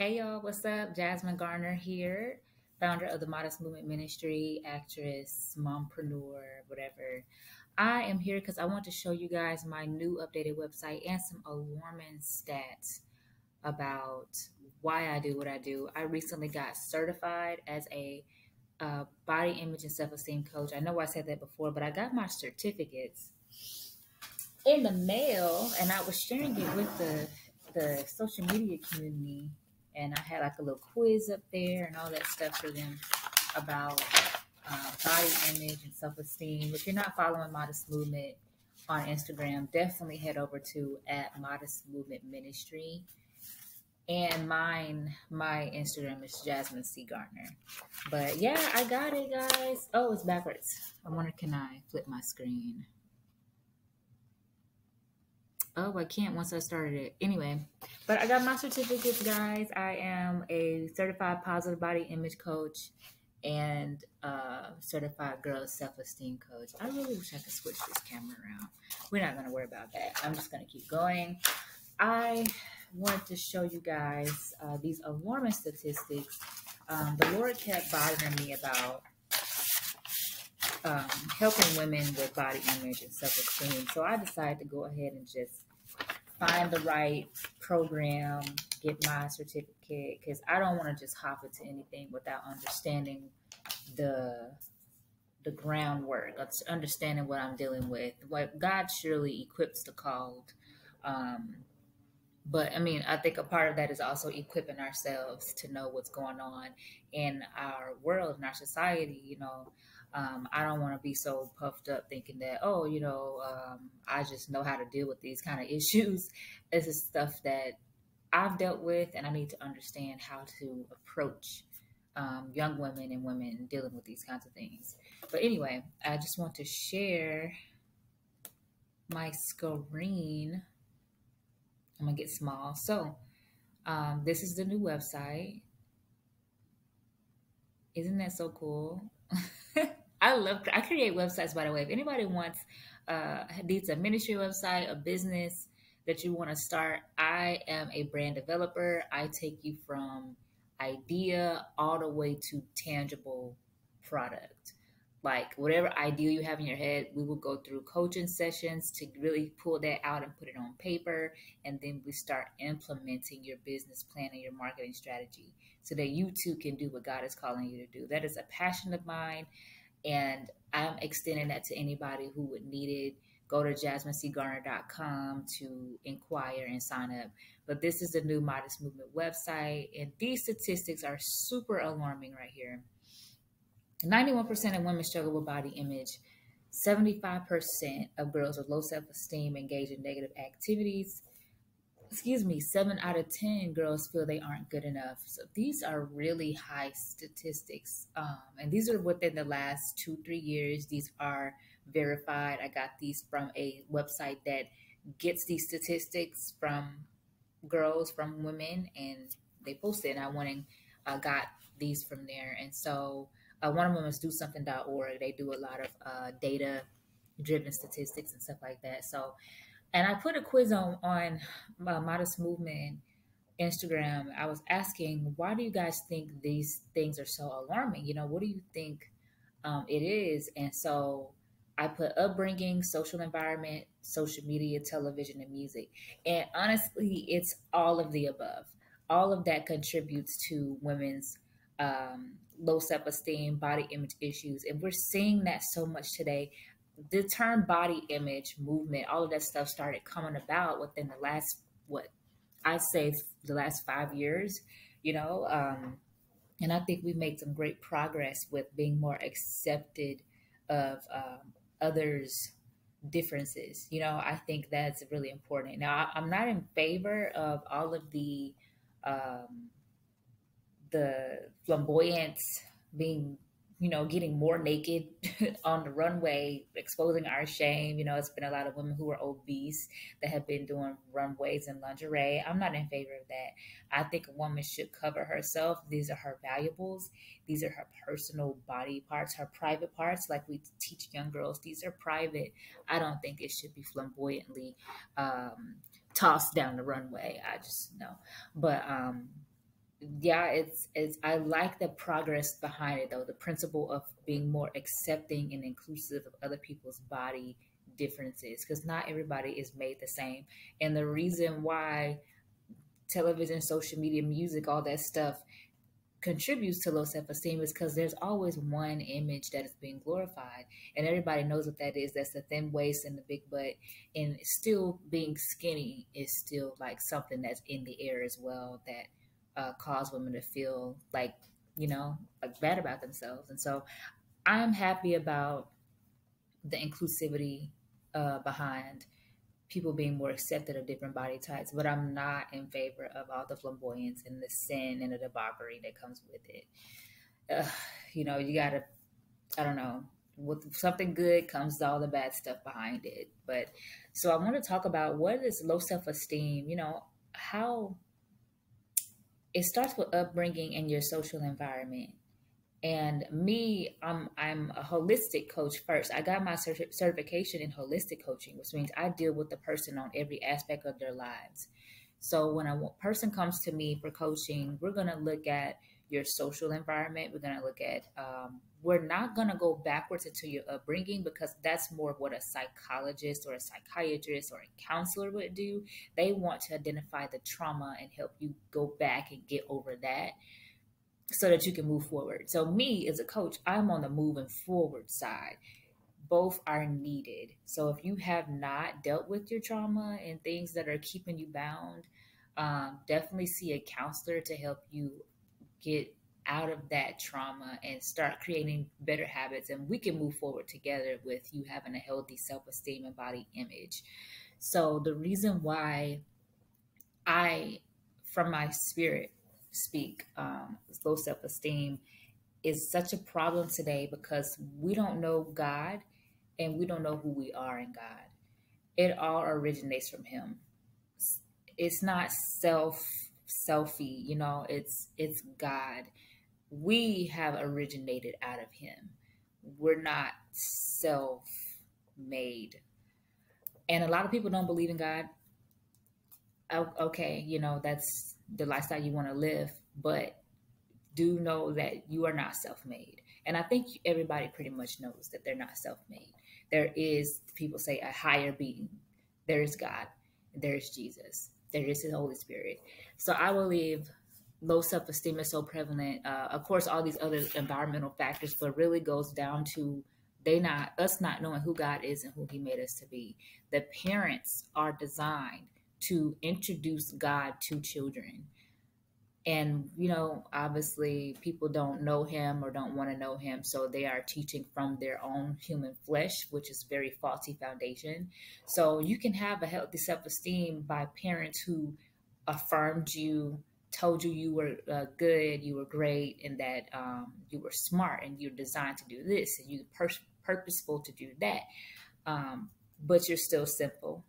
Hey y'all, what's up? Jasmine Garner here, founder of the Modest Movement Ministry, actress, mompreneur, whatever. I am here because I want to show you guys my new updated website and some alarming stats about why I do what I do. I recently got certified as a uh, body image and self esteem coach. I know I said that before, but I got my certificates in the mail and I was sharing it with the the social media community and I had like a little quiz up there and all that stuff for them about uh, body image and self esteem. If you're not following Modest Movement on Instagram, definitely head over to at Modest Movement Ministry. And mine, my Instagram is Jasmine C. Garner. But yeah, I got it, guys. Oh, it's backwards. I wonder, can I flip my screen? Oh, I can't once I started it. Anyway, but I got my certificates, guys. I am a certified positive body image coach and uh, certified girl self esteem coach. I really wish I could switch this camera around. We're not going to worry about that. I'm just going to keep going. I want to show you guys uh, these alarming statistics. Um, the Lord kept bothering me about um, helping women with body image and self esteem. So I decided to go ahead and just find the right program, get my certificate, because I don't want to just hop into anything without understanding the the groundwork, understanding what I'm dealing with. What God surely equips the called. Um, but I mean, I think a part of that is also equipping ourselves to know what's going on in our world, in our society. You know, um, I don't want to be so puffed up thinking that, oh, you know, um, I just know how to deal with these kind of issues. This is stuff that I've dealt with, and I need to understand how to approach um, young women and women dealing with these kinds of things. But anyway, I just want to share my screen. I'm gonna get small. So, um, this is the new website. Isn't that so cool? I love I create websites by the way. If anybody wants uh needs a ministry website, a business that you want to start, I am a brand developer. I take you from idea all the way to tangible product. Like whatever idea you have in your head, we will go through coaching sessions to really pull that out and put it on paper. And then we start implementing your business plan and your marketing strategy so that you too can do what God is calling you to do. That is a passion of mine. And I'm extending that to anybody who would need it. Go to jasminecgarner.com to inquire and sign up. But this is the new Modest Movement website, and these statistics are super alarming right here. 91% of women struggle with body image. 75% of girls with low self esteem engage in negative activities excuse me, seven out of 10 girls feel they aren't good enough. So these are really high statistics. Um, and these are within the last two, three years. These are verified. I got these from a website that gets these statistics from girls, from women, and they posted. And I went and uh, got these from there. And so uh, one of them is do dosomething.org. They do a lot of uh, data driven statistics and stuff like that. So and I put a quiz on on my Modest Movement Instagram. I was asking, why do you guys think these things are so alarming? You know, what do you think um, it is? And so I put upbringing, social environment, social media, television, and music. And honestly, it's all of the above. All of that contributes to women's um, low self esteem, body image issues. And we're seeing that so much today the term body image movement, all of that stuff started coming about within the last what I say the last five years, you know. Um, and I think we've made some great progress with being more accepted of um, others' differences. You know, I think that's really important. Now, I'm not in favor of all of the um, the flamboyance being you know, getting more naked on the runway, exposing our shame. You know, it's been a lot of women who are obese that have been doing runways in lingerie. I'm not in favor of that. I think a woman should cover herself. These are her valuables. These are her personal body parts, her private parts. Like we teach young girls, these are private. I don't think it should be flamboyantly um, tossed down the runway. I just know. But, um, yeah, it's it's I like the progress behind it though, the principle of being more accepting and inclusive of other people's body differences because not everybody is made the same. And the reason why television, social media, music, all that stuff contributes to low self-esteem is because there's always one image that is being glorified and everybody knows what that is that's the thin waist and the big butt and still being skinny is still like something that's in the air as well that uh, cause women to feel like you know like bad about themselves and so i'm happy about the inclusivity uh, behind people being more accepted of different body types, but I'm not in favor of all the flamboyance and the sin and the debauchery that comes with it. You know, you gotta, I don't know, with something good comes all the bad stuff behind it. But so I want to talk about what is low self esteem, you know, how it starts with upbringing and your social environment. And me, I'm I'm a holistic coach first. I got my certification in holistic coaching, which means I deal with the person on every aspect of their lives. So when a person comes to me for coaching, we're going to look at your social environment. We're going to look at. Um, we're not going to go backwards into your upbringing because that's more of what a psychologist or a psychiatrist or a counselor would do. They want to identify the trauma and help you go back and get over that so that you can move forward. So, me as a coach, I'm on the moving forward side. Both are needed. So, if you have not dealt with your trauma and things that are keeping you bound, um, definitely see a counselor to help you get out of that trauma and start creating better habits. And we can move forward together with you having a healthy self esteem and body image. So, the reason why I, from my spirit, speak, um, low self esteem is such a problem today because we don't know God and we don't know who we are in God. It all originates from Him. It's not self selfie, you know. It's it's God. We have originated out of Him. We're not self made. And a lot of people don't believe in God. Okay, you know that's the lifestyle you want to live, but do know that you are not self made. And I think everybody pretty much knows that they're not self made. There is, people say, a higher being. There is God. There is Jesus. There is the Holy Spirit. So I believe low self esteem is so prevalent. Uh, of course, all these other environmental factors, but really goes down to they not us not knowing who God is and who He made us to be. The parents are designed to introduce God to children. And, you know, obviously people don't know him or don't want to know him. So they are teaching from their own human flesh, which is very faulty foundation. So you can have a healthy self esteem by parents who affirmed you, told you you were uh, good, you were great, and that um, you were smart and you're designed to do this and you're pur- purposeful to do that. Um, but you're still simple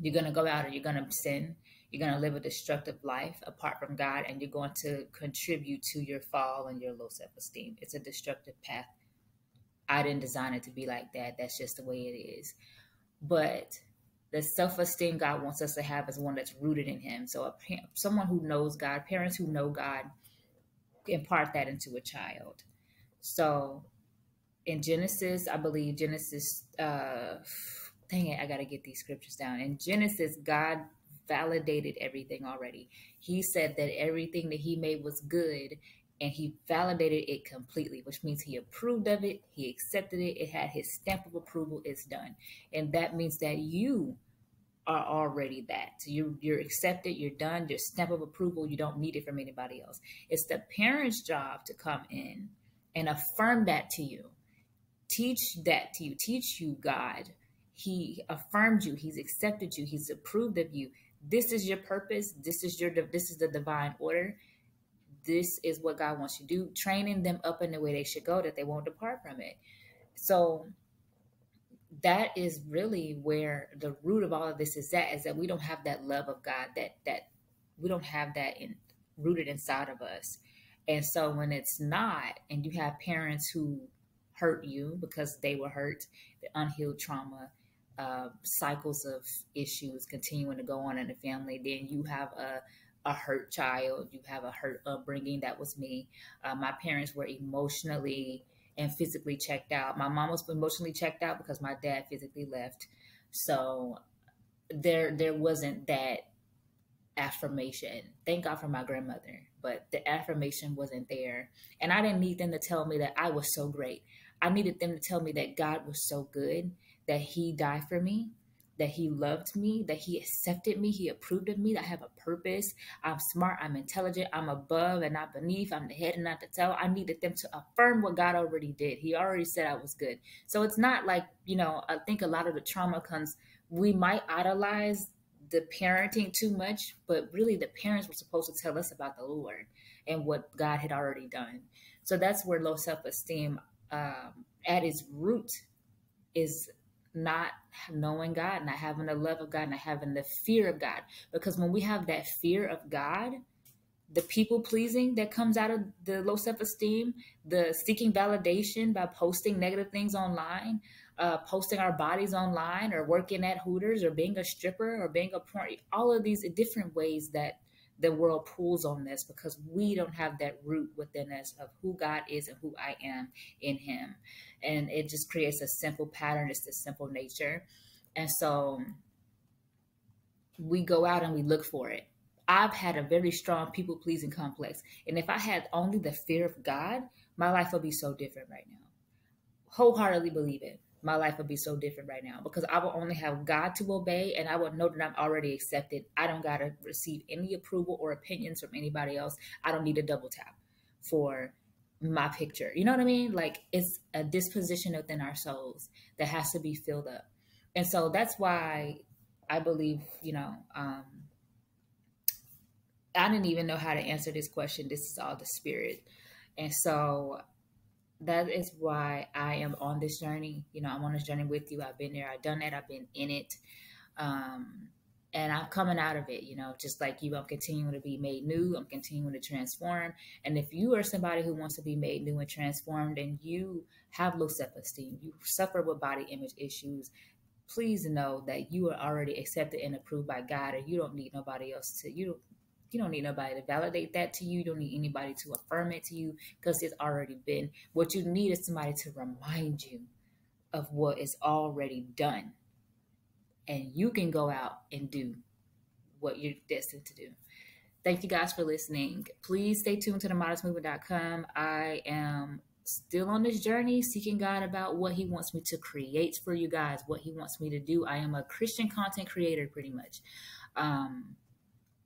you're going to go out and you're going to sin. You're going to live a destructive life apart from God, and you're going to contribute to your fall and your low self esteem. It's a destructive path. I didn't design it to be like that. That's just the way it is. But the self esteem God wants us to have is one that's rooted in Him. So, a, someone who knows God, parents who know God, impart that into a child. So, in Genesis, I believe Genesis. Uh, dang it, I got to get these scriptures down. In Genesis, God validated everything already. He said that everything that he made was good and he validated it completely, which means he approved of it, he accepted it, it had his stamp of approval, it's done. And that means that you are already that. So you you're accepted, you're done, your stamp of approval, you don't need it from anybody else. It's the parent's job to come in and affirm that to you. Teach that to you. Teach you God he affirmed you. He's accepted you. He's approved of you. This is your purpose. This is your this is the divine order. This is what God wants you to do. Training them up in the way they should go that they won't depart from it. So that is really where the root of all of this is at is that we don't have that love of God that that we don't have that in rooted inside of us. And so when it's not and you have parents who hurt you because they were hurt, the unhealed trauma, uh, cycles of issues continuing to go on in the family, then you have a a hurt child, you have a hurt upbringing. That was me. Uh, my parents were emotionally and physically checked out. My mom was emotionally checked out because my dad physically left. So there there wasn't that affirmation. Thank God for my grandmother, but the affirmation wasn't there. And I didn't need them to tell me that I was so great. I needed them to tell me that God was so good, that He died for me, that He loved me, that He accepted me, He approved of me, that I have a purpose. I'm smart, I'm intelligent, I'm above and not beneath, I'm the head and not the tail. I needed them to affirm what God already did. He already said I was good. So it's not like, you know, I think a lot of the trauma comes, we might idolize the parenting too much, but really the parents were supposed to tell us about the Lord and what God had already done. So that's where low self esteem, um, at its root, is not knowing God, not having the love of God, not having the fear of God. Because when we have that fear of God, the people pleasing that comes out of the low self esteem, the seeking validation by posting negative things online, uh, posting our bodies online, or working at Hooters, or being a stripper, or being a porn, all of these different ways that the world pulls on this because we don't have that root within us of who God is and who I am in Him. And it just creates a simple pattern, it's the simple nature. And so we go out and we look for it. I've had a very strong people pleasing complex. And if I had only the fear of God, my life would be so different right now. Wholeheartedly believe it my life would be so different right now because I will only have God to obey and I will know that I'm already accepted. I don't got to receive any approval or opinions from anybody else. I don't need a double tap for my picture. You know what I mean? Like it's a disposition within our souls that has to be filled up. And so that's why I believe, you know, um, I didn't even know how to answer this question. This is all the spirit. And so that is why I am on this journey. You know, I'm on this journey with you. I've been there, I've done that, I've been in it. Um, and I'm coming out of it, you know, just like you, I'm continuing to be made new, I'm continuing to transform. And if you are somebody who wants to be made new and transformed and you have low self esteem, you suffer with body image issues, please know that you are already accepted and approved by God and you don't need nobody else to you you don't need nobody to validate that to you. You don't need anybody to affirm it to you because it's already been. What you need is somebody to remind you of what is already done. And you can go out and do what you're destined to do. Thank you guys for listening. Please stay tuned to the modestmovement.com. I am still on this journey seeking God about what He wants me to create for you guys, what He wants me to do. I am a Christian content creator, pretty much. Um,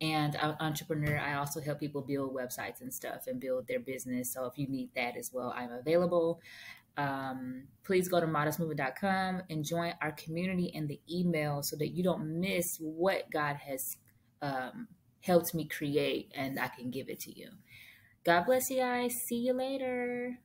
and entrepreneur. I also help people build websites and stuff and build their business. So if you need that as well, I'm available. Um, please go to modestmovement.com and join our community in the email so that you don't miss what God has um, helped me create and I can give it to you. God bless you guys. See you later.